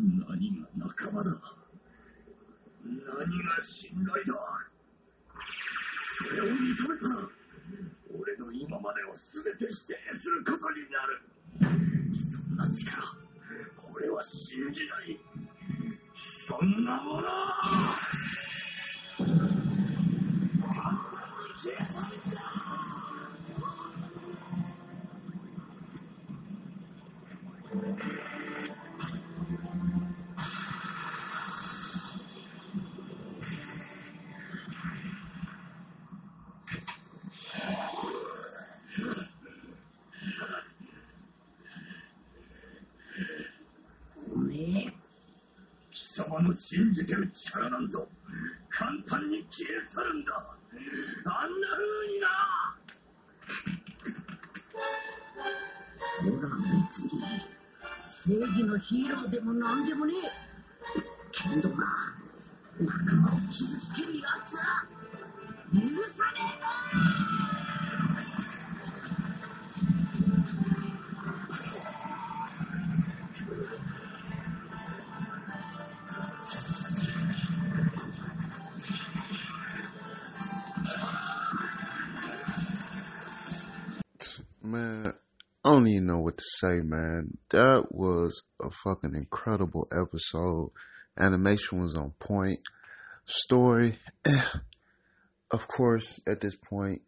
何が仲間だ。何が信頼だそれを認めたら俺の今までを全て否定することになる。そんな力俺は信じない。そんなもの簡単に消え去るんの信じてる力なんぞ。簡単に消え去るんだ。あんな風にな。俺は別に正義のヒーローでもなんでもねえ。けどな仲間を傷つけるやつは許 don't even know what to say, man. That was a fucking incredible episode. Animation was on point. Story, of course, at this point,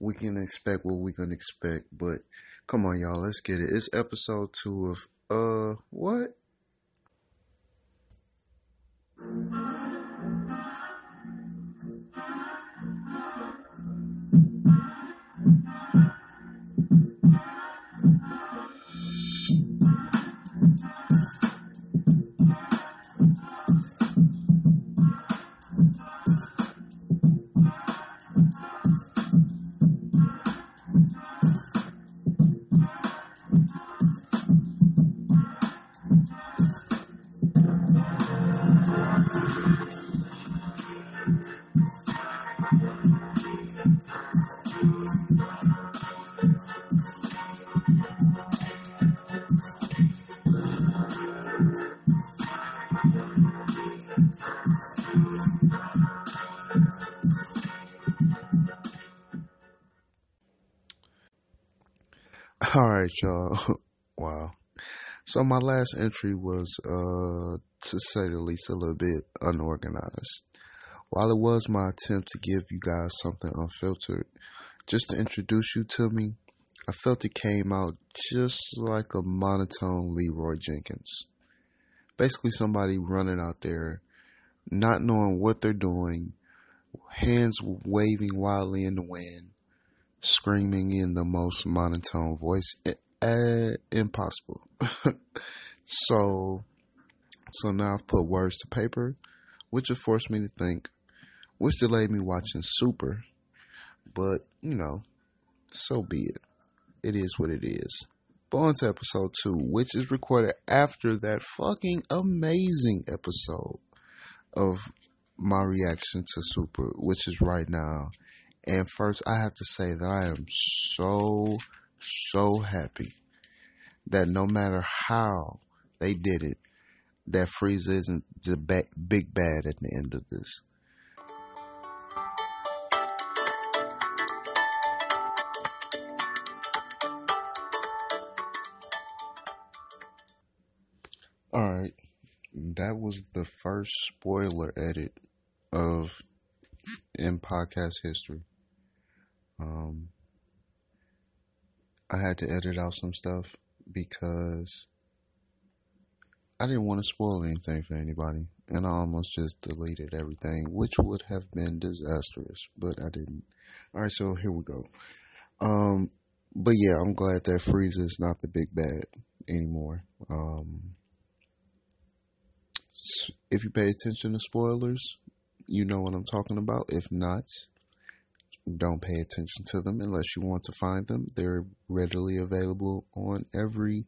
we can expect what we can expect, but come on, y'all, let's get it. It's episode two of, uh, what? Right, y'all. wow. So my last entry was, uh, to say the least, a little bit unorganized. While it was my attempt to give you guys something unfiltered, just to introduce you to me, I felt it came out just like a monotone Leroy Jenkins. Basically, somebody running out there, not knowing what they're doing, hands waving wildly in the wind, screaming in the most monotone voice uh, impossible. So so now i've put words to paper which have forced me to think which delayed me watching super. But you know so be it. It is what it is. But on to episode two which is recorded after that fucking amazing episode of my reaction to super which is right now and first, I have to say that I am so, so happy that no matter how they did it, that Frieza isn't the ba- big bad at the end of this. Alright, that was the first spoiler edit of in podcast history. Um, I had to edit out some stuff because I didn't want to spoil anything for anybody, and I almost just deleted everything, which would have been disastrous, but I didn't. All right, so here we go. Um, but yeah, I'm glad that Frieza is not the big bad anymore. Um, if you pay attention to spoilers, you know what I'm talking about. If not, don't pay attention to them unless you want to find them. They're readily available on every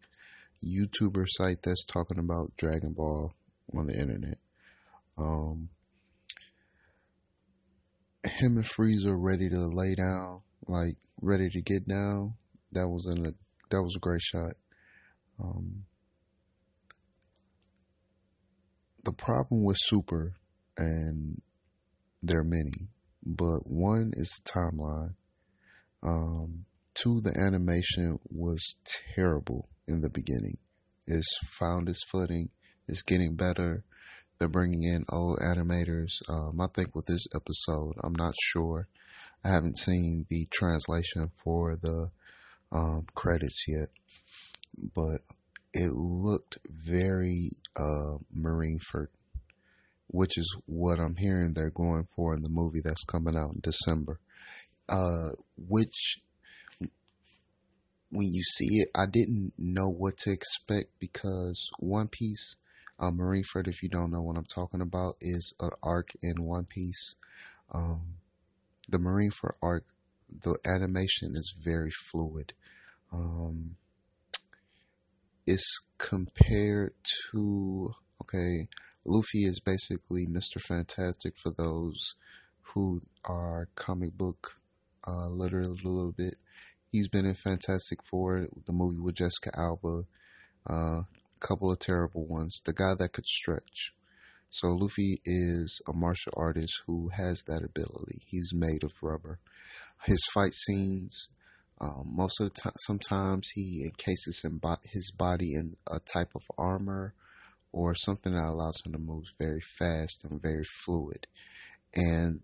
YouTuber site that's talking about Dragon Ball on the internet. Um, him and Frieza ready to lay down, like ready to get down. That was in a that was a great shot. Um, the problem with Super, and there are many, but one is the timeline. Um, two, the animation was terrible in the beginning. It's found its footing. It's getting better. They're bringing in old animators. Um, I think with this episode, I'm not sure. I haven't seen the translation for the um, credits yet, but it looked very uh, Marineford, which is what I'm hearing they're going for in the movie that's coming out in December. Uh, which, when you see it, I didn't know what to expect because One Piece, uh, Marineford, if you don't know what I'm talking about, is an arc in One Piece. Um, the Marineford arc, the animation is very fluid. Um, it's compared to okay, Luffy is basically Mr. Fantastic for those who are comic book uh, literate a little bit. He's been in Fantastic Four, the movie with Jessica Alba, a uh, couple of terrible ones. The guy that could stretch. So Luffy is a martial artist who has that ability. He's made of rubber. His fight scenes, um, most of the time, sometimes he encases his body in a type of armor or something that allows him to move very fast and very fluid. And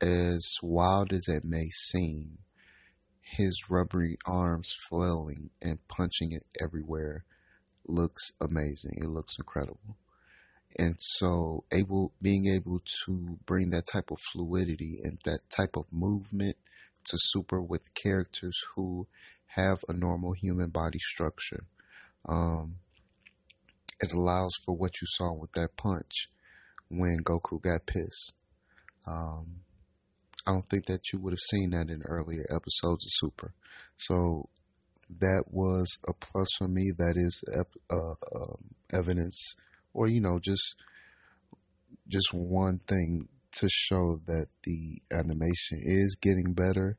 as wild as it may seem, his rubbery arms flailing and punching it everywhere looks amazing. It looks incredible. And so able being able to bring that type of fluidity and that type of movement to super with characters who have a normal human body structure. Um, it allows for what you saw with that punch when Goku got pissed. Um, I don't think that you would have seen that in earlier episodes of Super. So that was a plus for me. That is uh, uh, evidence, or you know, just just one thing to show that the animation is getting better.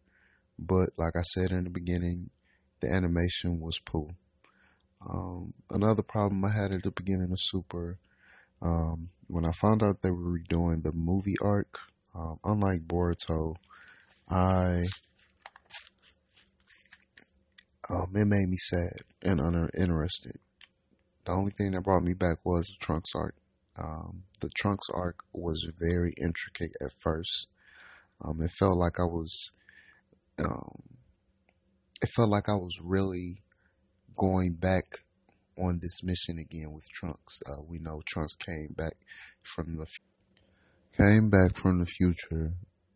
But like I said in the beginning, the animation was poor. Um, another problem I had at the beginning of Super, um, when I found out they were redoing the movie arc, um, unlike Boruto, I um, it made me sad and uninterested. The only thing that brought me back was the Trunks arc. Um, the Trunks arc was very intricate at first. Um, it felt like I was, um, it felt like I was really going back on this mission again with Trunks. Uh, we know Trunks came back from the came back from the future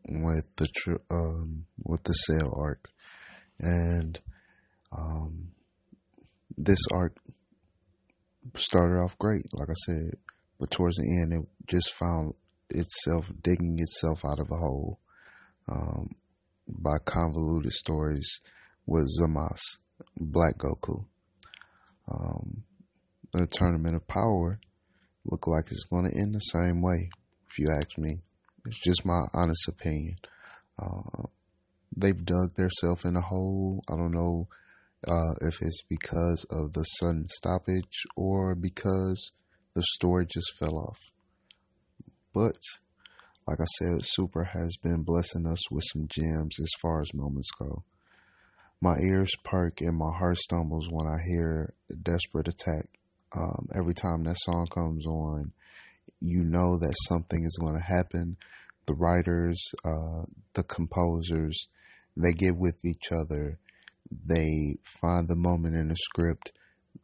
with the um, with the Cell arc, and um, this arc started off great, like I said, but towards the end, it just found itself digging itself out of a hole um, by convoluted stories with Zamasu, Black Goku. Um, the Tournament of Power look like it's going to end the same way, if you ask me. It's just my honest opinion. Uh, they've dug themselves in a hole. I don't know uh, if it's because of the sudden stoppage or because the story just fell off. But like I said, Super has been blessing us with some gems as far as moments go. My ears perk and my heart stumbles when I hear the Desperate Attack. Um, every time that song comes on, you know that something is going to happen. The writers, uh, the composers, they get with each other. They find the moment in the script.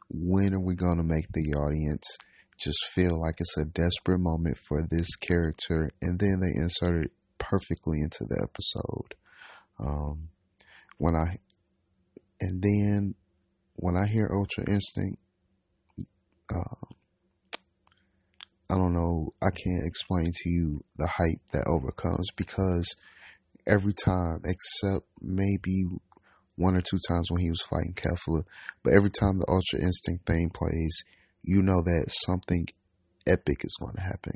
When are we going to make the audience just feel like it's a desperate moment for this character, and then they insert it perfectly into the episode. Um, when I and then when I hear Ultra Instinct, uh, I don't know, I can't explain to you the hype that overcomes because every time, except maybe one or two times when he was fighting Kefla, but every time the Ultra Instinct thing plays, you know that something epic is going to happen.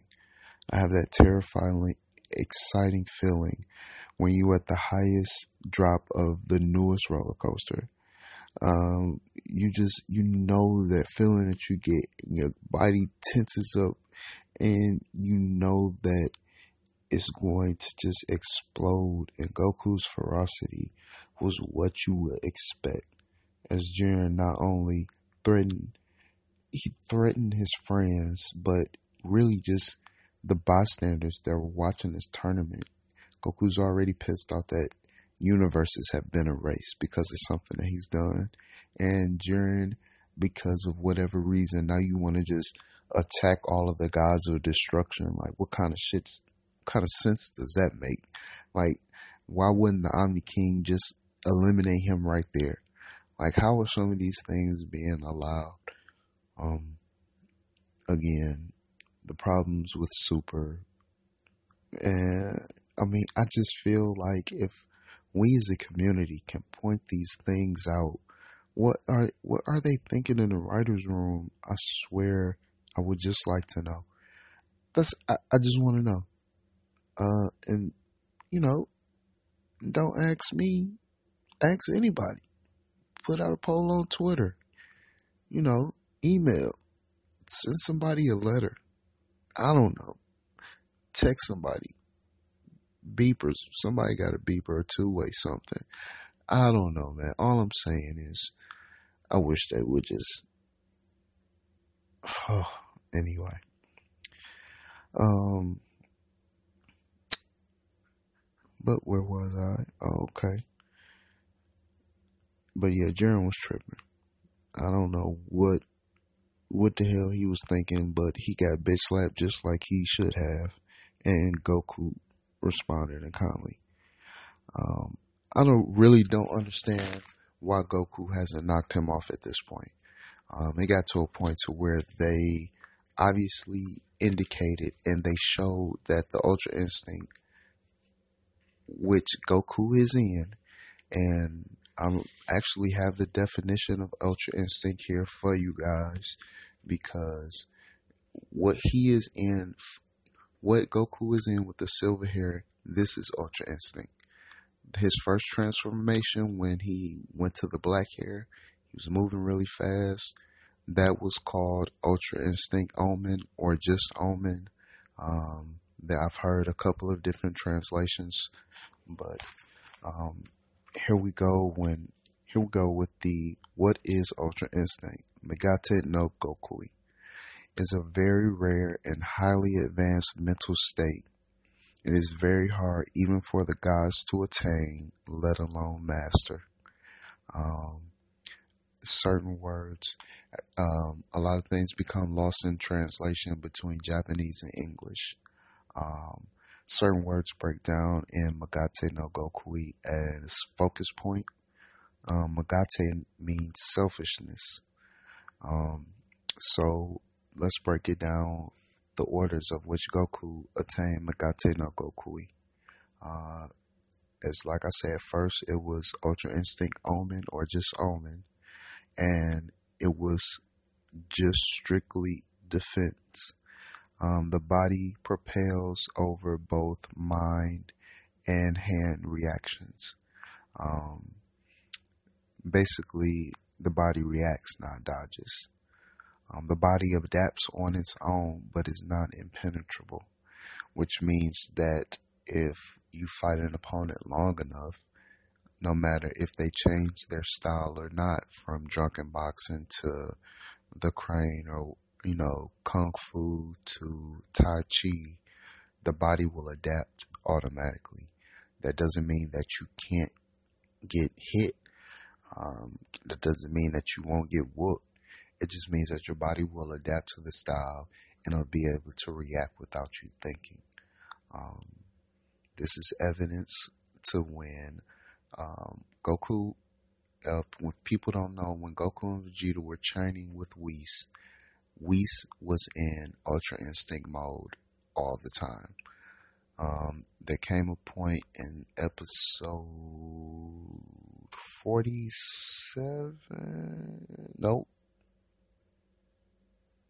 I have that terrifyingly exciting feeling when you at the highest drop of the newest roller coaster. Um, you just you know that feeling that you get, your body tenses up, and you know that it's going to just explode, and Goku's ferocity was what you would expect as Jiren not only threatened he threatened his friends, but really just the bystanders that were watching this tournament. Goku's already pissed off that universes have been erased because of something that he's done. And Jiren, because of whatever reason, now you want to just attack all of the gods of destruction. Like, what kind of shit, kind of sense does that make? Like, why wouldn't the Omni King just eliminate him right there? Like, how are some of these things being allowed? Um, again, the problems with Super. And I mean, I just feel like if we as a community can point these things out, what are what are they thinking in the writers' room? I swear, I would just like to know. That's I, I just want to know. Uh, and you know, don't ask me, ask anybody. Put out a poll on Twitter. You know, email, send somebody a letter. I don't know. Text somebody. Beepers. Somebody got a beeper or two way something. I don't know, man. All I'm saying is, I wish they would just. Oh, anyway. Um. But where was I? Oh, okay. But yeah, Jiren was tripping. I don't know what what the hell he was thinking, but he got bitch slapped just like he should have, and Goku responded accordingly. Um, I don't really don't understand why Goku hasn't knocked him off at this point. Um, it got to a point to where they obviously indicated and they showed that the Ultra Instinct, which Goku is in, and I actually have the definition of Ultra Instinct here for you guys because what he is in, what Goku is in with the silver hair, this is Ultra Instinct. His first transformation when he went to the black hair, he was moving really fast. That was called Ultra Instinct Omen or just Omen. Um, that I've heard a couple of different translations, but um, here we go. When here we go with the what is Ultra Instinct. Megate no Gokui is a very rare and highly advanced mental state. It is very hard even for the gods to attain, let alone master. Um, certain words, um, a lot of things become lost in translation between Japanese and English. Um, certain words break down in Megate no Gokui as focus point. Um, Megate means selfishness. Um, so let's break it down. The orders of which Goku attained Megate no Gokui. Uh, as like I said, first it was Ultra Instinct Omen or just Omen, and it was just strictly defense. Um, the body propels over both mind and hand reactions. Um, basically, the body reacts, not dodges. Um, the body adapts on its own, but is not impenetrable, which means that if you fight an opponent long enough, no matter if they change their style or not from drunken boxing to the crane or, you know, kung fu to tai chi, the body will adapt automatically. That doesn't mean that you can't get hit um, that doesn't mean that you won't get whooped. It just means that your body will adapt to the style and it'll be able to react without you thinking. Um, this is evidence to when um, Goku, uh, if people don't know, when Goku and Vegeta were training with Whis, Whis was in Ultra Instinct mode all the time. Um, there came a point in episode 47. Nope.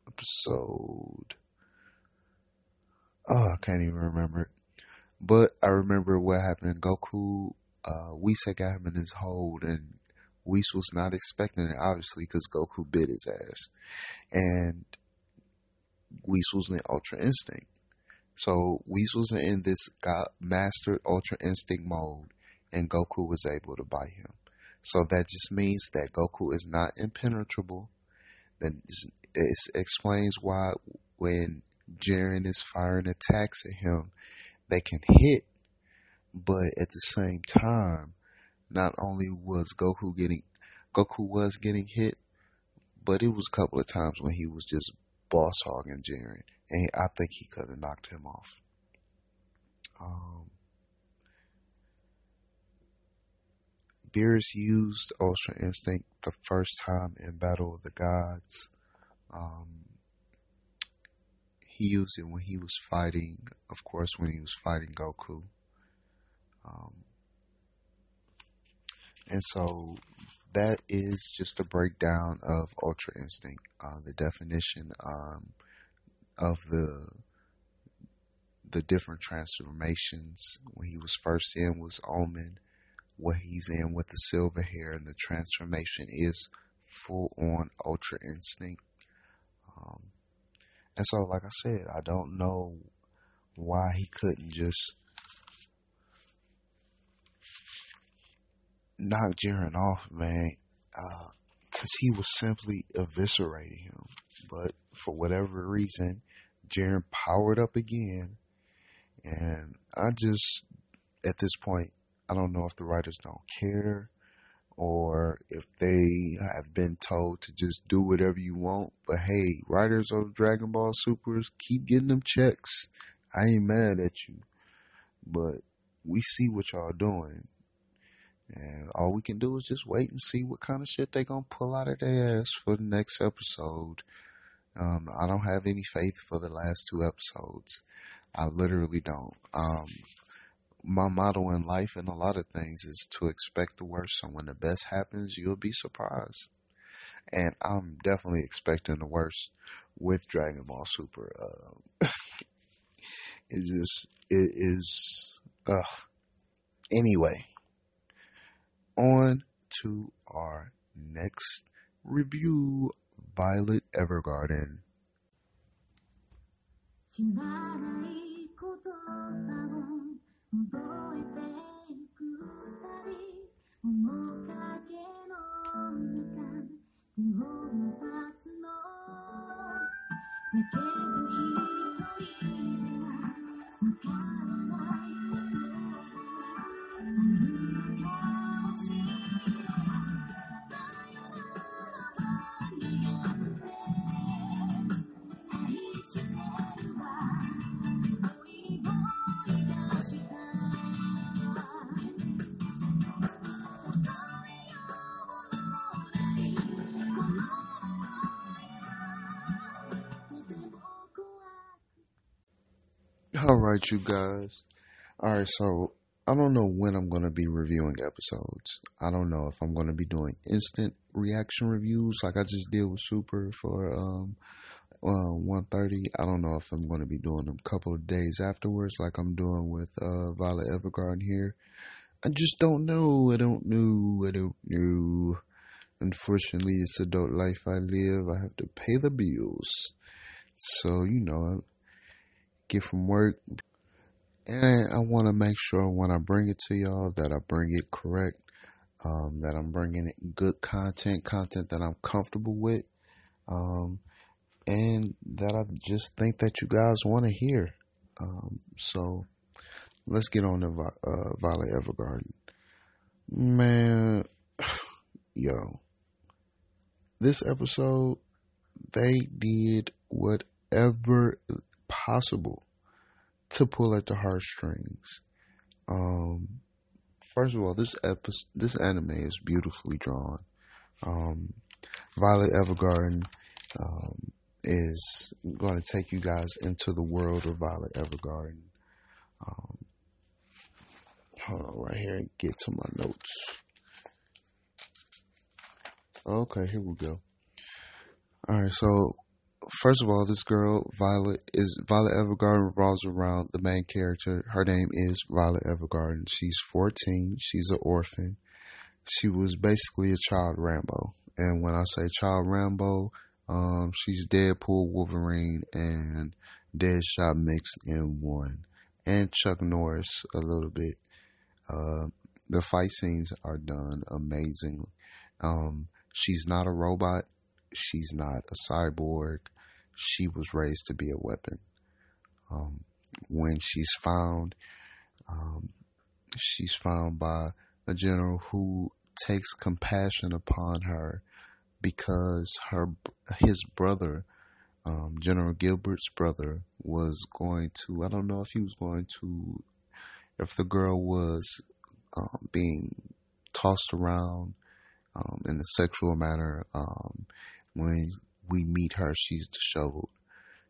Episode. Oh, I can't even remember it. But I remember what happened. Goku, uh, Whis got him in his hold, and Whis was not expecting it, obviously, because Goku bit his ass. And Whis was in Ultra Instinct. So Whis was in this got mastered Ultra Instinct mode, and Goku was able to bite him. So that just means that Goku is not impenetrable. That it explains why when Jiren is firing attacks at him, they can hit, but at the same time, not only was Goku getting Goku was getting hit, but it was a couple of times when he was just boss hogging Jiren, and I think he could have knocked him off. Um, Beerus used Ultra Instinct the first time in Battle of the Gods. Um, he used it when he was fighting, of course, when he was fighting Goku. Um, and so that is just a breakdown of Ultra Instinct, uh, the definition um, of the the different transformations. When he was first in was Omen, what he's in with the silver hair, and the transformation is full on Ultra Instinct. Um, and so, like I said, I don't know why he couldn't just knock Jiren off, man, because uh, he was simply eviscerating him. But for whatever reason, Jiren powered up again. And I just, at this point, I don't know if the writers don't care or if they have been told to just do whatever you want. But hey, writers of Dragon Ball Supers, keep getting them checks. I ain't mad at you. But we see what y'all doing. And all we can do is just wait and see what kind of shit they gonna pull out of their ass for the next episode. Um, I don't have any faith for the last two episodes. I literally don't. Um, my motto in life and a lot of things is to expect the worst. So when the best happens, you'll be surprised. And I'm definitely expecting the worst with Dragon Ball Super. Uh, it just, it is, uh, anyway, on to our next review Violet Evergarden. You. All right, you guys. All right, so I don't know when I'm going to be reviewing episodes. I don't know if I'm going to be doing instant reaction reviews like I just did with Super for um uh, 130. I don't know if I'm going to be doing them a couple of days afterwards like I'm doing with uh, Violet Evergarden here. I just don't know. I don't know. I don't know. Unfortunately, it's adult life I live. I have to pay the bills. So, you know, get from work. And I want to make sure when I bring it to y'all that I bring it correct, um, that I'm bringing it good content, content that I'm comfortable with, um, and that I just think that you guys want to hear. Um, so let's get on to uh, Violet Evergarden. Man, yo, this episode, they did whatever possible to pull at the heartstrings. Um, first of all, this episode, this anime is beautifully drawn. Um, Violet Evergarden um, is going to take you guys into the world of Violet Evergarden. Um, hold on, right here, and get to my notes. Okay, here we go. All right, so first of all, this girl Violet is Violet Evergarden revolves around the main character. Her name is Violet Evergarden. She's 14. She's an orphan. She was basically a child Rambo, and when I say child Rambo, Um, she's Deadpool, Wolverine, and Deadshot mixed in one, and Chuck Norris a little bit. Uh, the fight scenes are done amazingly. Um, she's not a robot. She's not a cyborg. She was raised to be a weapon. Um, when she's found, um, she's found by a general who takes compassion upon her because her his brother, um, General Gilbert's brother, was going to. I don't know if he was going to, if the girl was um, being tossed around um, in a sexual manner. When we meet her, she's disheveled,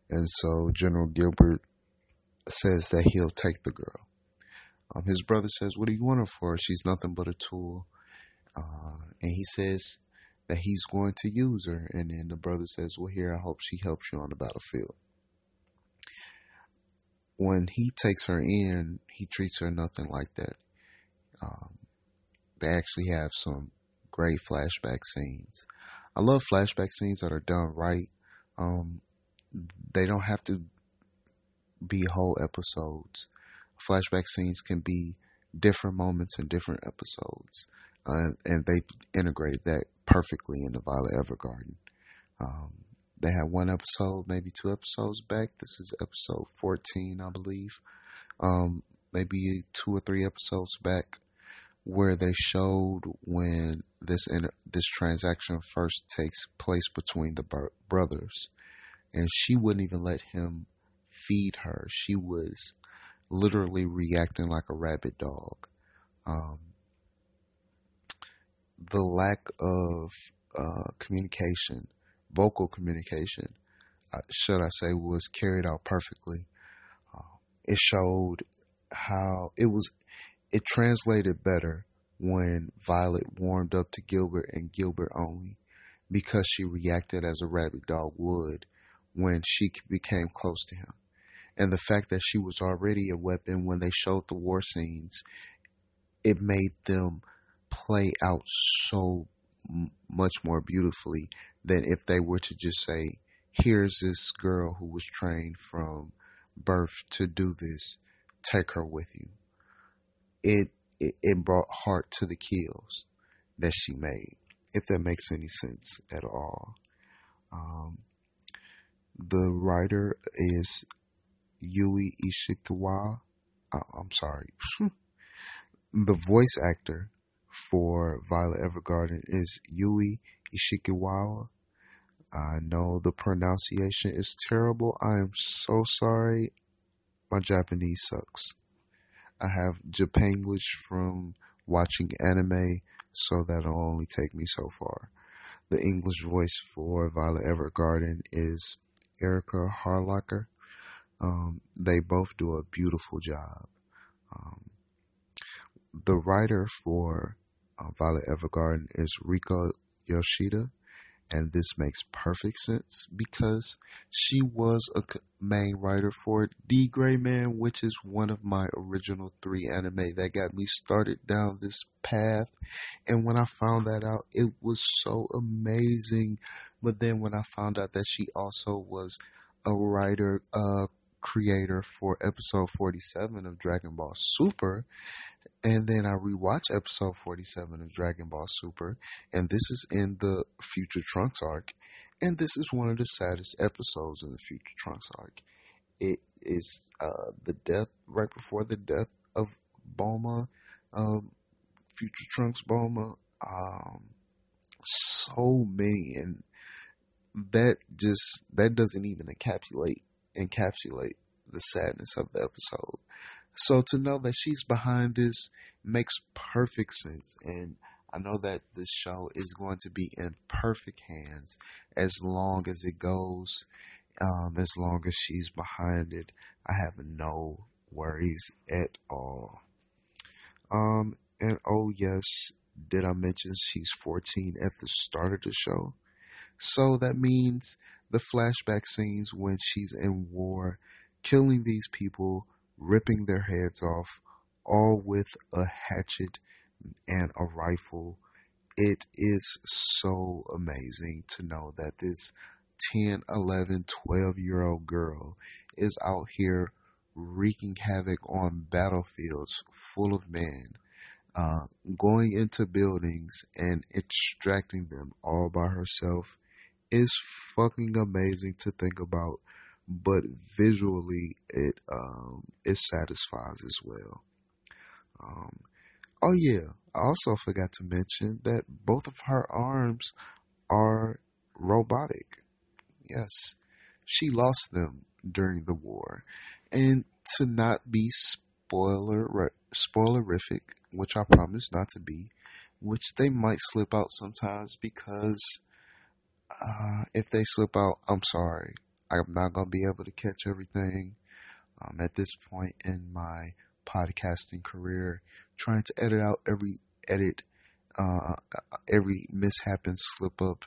and so General Gilbert says that he'll take the girl. Um, his brother says, "What do you want her for? She's nothing but a tool." Uh, and he says that he's going to use her. And then the brother says, Well, here, I hope she helps you on the battlefield. When he takes her in, he treats her nothing like that. Um, they actually have some great flashback scenes. I love flashback scenes that are done right. Um, they don't have to be whole episodes. Flashback scenes can be different moments in different episodes uh, and they integrated that perfectly in the Violet Evergarden. Um, they had one episode, maybe two episodes back. This is episode 14, I believe. Um, maybe two or three episodes back, where they showed when this inter- this transaction first takes place between the br- brothers, and she wouldn't even let him feed her. She was literally reacting like a rabid dog. Um, the lack of uh, communication, vocal communication, uh, should I say, was carried out perfectly. Uh, it showed how it was, it translated better when Violet warmed up to Gilbert and Gilbert only because she reacted as a rabid dog would when she became close to him. And the fact that she was already a weapon when they showed the war scenes, it made them play out so much more beautifully than if they were to just say, here's this girl who was trained from birth to do this. Take her with you. It, it, it brought heart to the kills that she made, if that makes any sense at all. Um, the writer is Yui Ishikawa. Uh, I'm sorry. the voice actor for Violet Evergarden is Yui Ishikawa. I know the pronunciation is terrible. I am so sorry. My Japanese sucks. I have Japanglish from watching anime, so that'll only take me so far. The English voice for Violet Evergarden is Erika Harlacher. Um, they both do a beautiful job. Um, the writer for uh, Violet Evergarden is Rika Yoshida, and this makes perfect sense because she was a main writer for D Gray Man, which is one of my original three anime that got me started down this path. And when I found that out, it was so amazing. But then when I found out that she also was a writer, uh, creator for episode 47 of Dragon Ball Super, and then I rewatch episode 47 of Dragon Ball Super, and this is in the Future Trunks arc, and this is one of the saddest episodes in the Future Trunks arc. It is uh, the death, right before the death of Bulma, um, Future Trunks Bulma. Um, so many, and that just, that doesn't even encapsulate, encapsulate the sadness of the episode. So to know that she's behind this makes perfect sense. And I know that this show is going to be in perfect hands as long as it goes, um, as long as she's behind it. I have no worries at all. Um, and oh yes, did I mention she's 14 at the start of the show? So that means the flashback scenes when she's in war, killing these people ripping their heads off, all with a hatchet and a rifle. It is so amazing to know that this 10, 11, 12 year old girl is out here wreaking havoc on battlefields full of men, uh, going into buildings and extracting them all by herself is fucking amazing to think about, but visually it um, it satisfies as well. Um, oh yeah, I also forgot to mention that both of her arms are robotic. Yes, she lost them during the war, and to not be spoiler spoilerific, which I promise not to be, which they might slip out sometimes because uh, if they slip out, I'm sorry. I'm not gonna be able to catch everything. Um, at this point in my podcasting career, trying to edit out every edit, uh, every mishap and slip up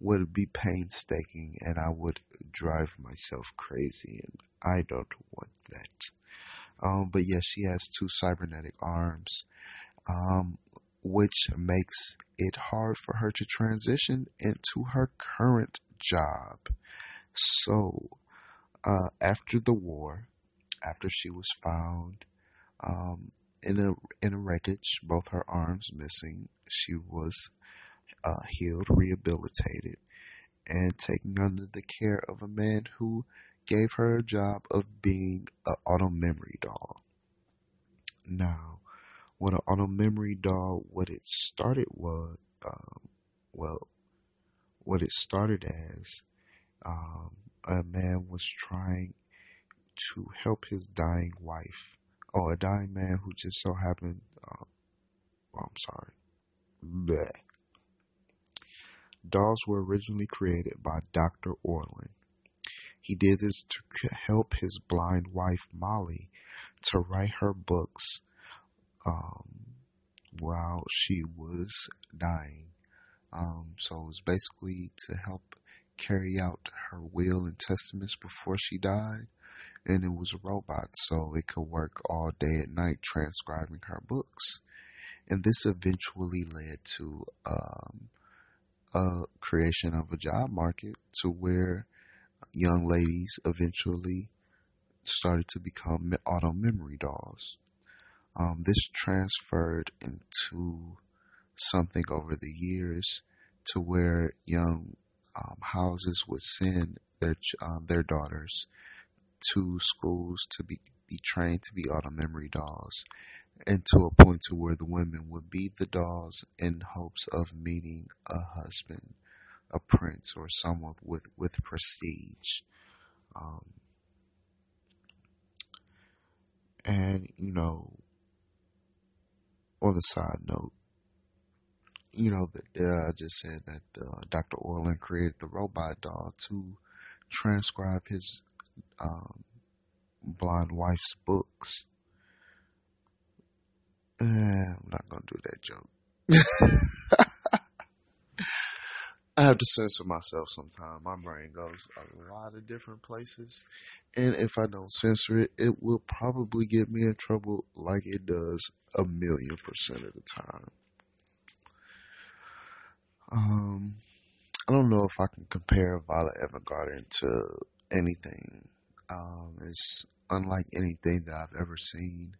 would be painstaking, and I would drive myself crazy, and I don't want that. Um, but yes, she has two cybernetic arms, um, which makes it hard for her to transition into her current job. So, uh, after the war, after she was found um, in a in a wreckage, both her arms missing, she was uh, healed, rehabilitated, and taken under the care of a man who gave her a job of being an auto memory doll. Now, what an auto memory doll, what it started was, um, well, what it started as, um, a man was trying to help his dying wife, or a dying man who just so happened, uh, oh, I'm sorry, Bleh. Dolls were originally created by Dr. Orland. He did this to help his blind wife, Molly, to write her books um, while she was dying. Um, so it was basically to help carry out her will and testaments before she died. And it was a robot, so it could work all day and night transcribing her books. And this eventually led to um, a creation of a job market to where young ladies eventually started to become auto memory dolls. Um, this transferred into something over the years to where young um, houses would send their um, their daughters to schools to be, be trained to be auto memory dolls, and to a point to where the women would be the dolls in hopes of meeting a husband, a prince, or someone with with prestige. Um, and you know, on the side note, you know, that I just said that uh, Dr. Orland created the robot dog to transcribe his um, blind wife's books. Eh, I'm not gonna do that joke. I have to censor myself sometimes. My brain goes a lot of different places. And if I don't censor it, it will probably get me in trouble like it does a million percent of the time. Um, I don't know if I can compare Violet Evergarden to anything. Um, it's unlike anything that I've ever seen.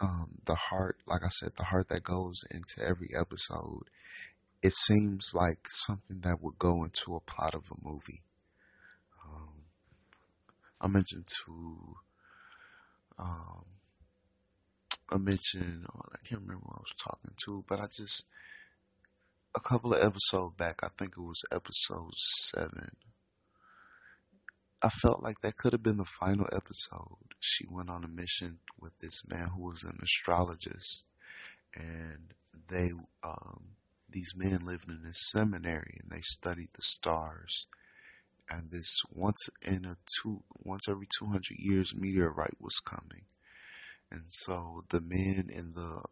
Um, the heart, like I said, the heart that goes into every episode it seems like something that would go into a plot of a movie. Um, I mentioned to, um, I mentioned, oh, I can't remember who I was talking to, but I just, a couple of episodes back, I think it was episode seven. I felt like that could have been the final episode. She went on a mission with this man who was an astrologist, and they um, these men lived in this seminary and they studied the stars. And this once in a two, once every 200 years meteorite was coming. And so the men in the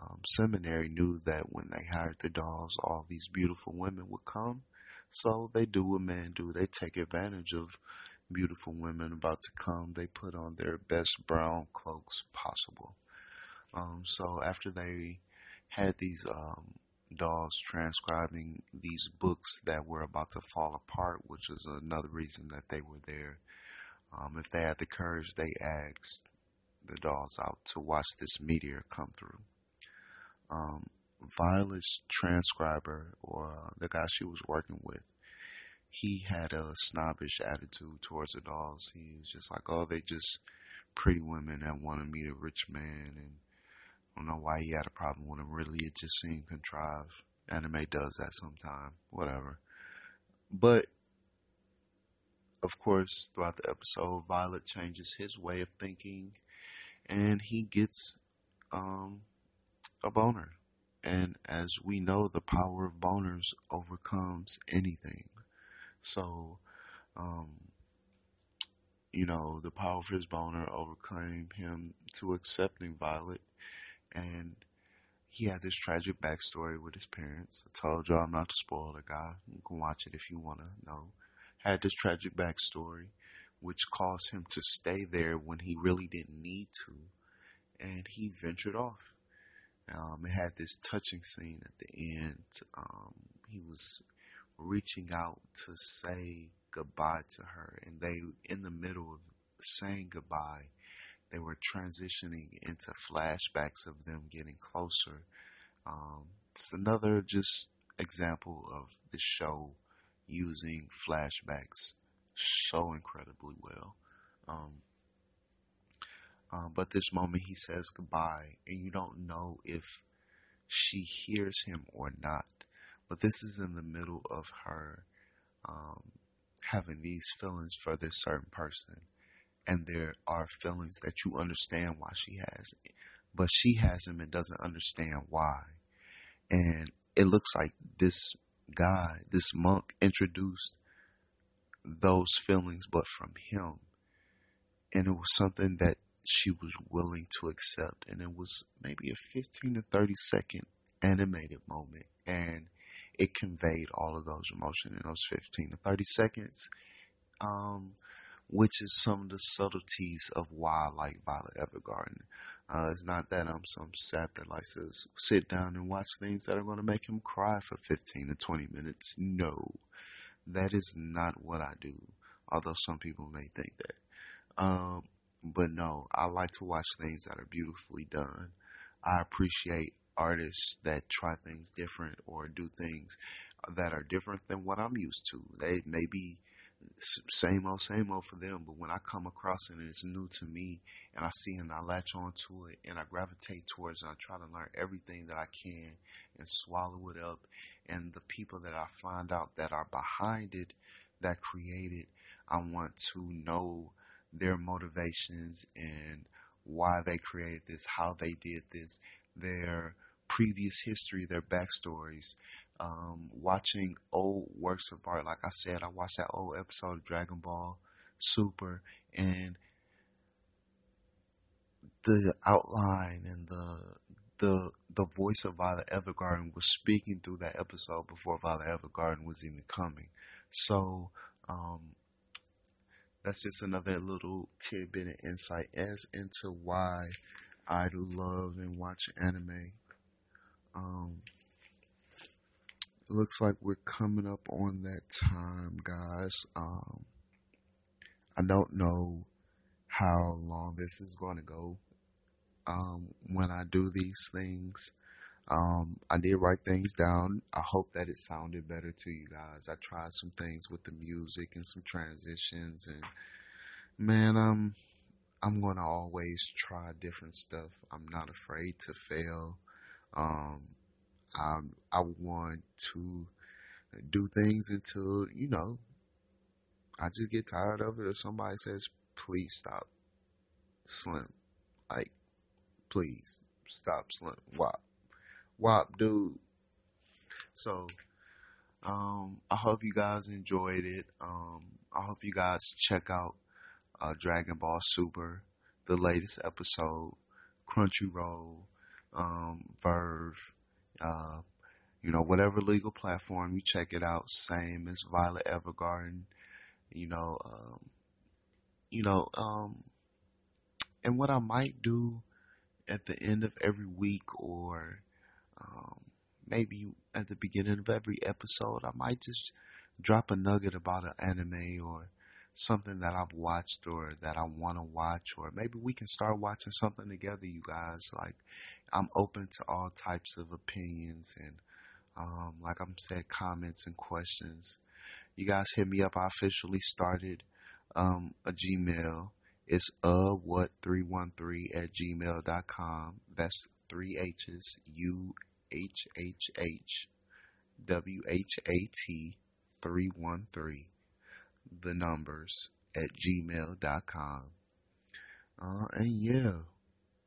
um, seminary knew that when they hired the dolls, all these beautiful women would come. So they do what men do. They take advantage of beautiful women about to come. They put on their best brown cloaks possible. Um, so after they had these um, dolls transcribing these books that were about to fall apart, which is another reason that they were there. Um, if they had the courage, they asked the dolls out to watch this meteor come through. Um, Violet's transcriber, or uh, the guy she was working with, he had a snobbish attitude towards the dolls. He was just like, oh, they just pretty women that want to meet a rich man, and I don't know why he had a problem with them. Really, it just seemed contrived. Anime does that sometime, whatever. But of course, throughout the episode, Violet changes his way of thinking, and he gets um, a boner. And as we know, the power of boners overcomes anything. So, um, you know, the power of his boner overcame him to accepting Violet. And he had this tragic backstory with his parents. I told y'all I'm not to spoil the guy. You can watch it if you want to know. Had this tragic backstory, which caused him to stay there when he really didn't need to. And he ventured off um, it had this touching scene at the end. Um, he was reaching out to say goodbye to her, and they, in the middle of saying goodbye, they were transitioning into flashbacks of them getting closer. Um, it's another just example of the show using flashbacks so incredibly well. Um, um, but this moment he says goodbye, and you don't know if she hears him or not. But this is in the middle of her um, having these feelings for this certain person. And there are feelings that you understand why she has, but she has them and doesn't understand why. And it looks like this guy, this monk, introduced those feelings, but from him. And it was something that she was willing to accept. And it was maybe a 15 to 30 second animated moment. And it conveyed all of those emotions in those 15 to 30 seconds. Um, which is some of the subtleties of why I like Violet Evergarden. Uh, it's not that I'm some sap that likes to sit down and watch things that are going to make him cry for 15 to 20 minutes. No, that is not what I do. Although some people may think that. Um, but no, I like to watch things that are beautifully done. I appreciate artists that try things different or do things that are different than what I'm used to. They may be same old, same old for them, but when I come across it and it's new to me and I see it and I latch on to it and I gravitate towards it, I try to learn everything that I can and swallow it up. And the people that I find out that are behind it, that create it, I want to know their motivations and why they created this, how they did this, their previous history, their backstories. Um, watching old works of art, like I said, I watched that old episode of Dragon Ball Super, and the outline and the the the voice of Violet Evergarden was speaking through that episode before Violet Evergarden was even coming. So um, that's just another little tidbit of insight as into why I love and watch anime. Um, looks like we're coming up on that time, guys. Um, I don't know how long this is going to go um, when I do these things. Um, I did write things down. I hope that it sounded better to you guys. I tried some things with the music and some transitions and man, um, I'm going to always try different stuff. I'm not afraid to fail. Um, I, I want to do things until, you know, I just get tired of it or somebody says, please stop slim. Like, please stop slim. Wop Wop, dude. So, um, I hope you guys enjoyed it. Um, I hope you guys check out uh, Dragon Ball Super, the latest episode, Crunchyroll, um, VRV, uh, you know, whatever legal platform you check it out. Same as Violet Evergarden, you know, um, you know, um, and what I might do at the end of every week or um, maybe at the beginning of every episode, I might just drop a nugget about an anime or something that I've watched or that I want to watch, or maybe we can start watching something together, you guys. Like, I'm open to all types of opinions and, um, like I'm said, comments and questions. You guys hit me up. I officially started, um, a Gmail. It's uh what 313 at gmail.com. That's three H's, U H H H W H A T 313 the numbers at gmail.com. Uh, and yeah,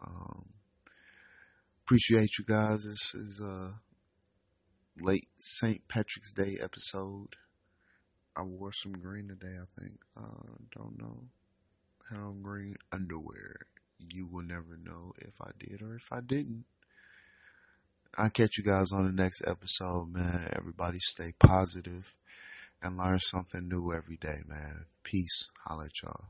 um, appreciate you guys. This is a late St. Patrick's Day episode. I wore some green today, I think. Uh, don't know how green underwear. You will never know if I did or if I didn't. I'll catch you guys on the next episode, man. Everybody stay positive and learn something new every day, man. Peace. Holla at y'all.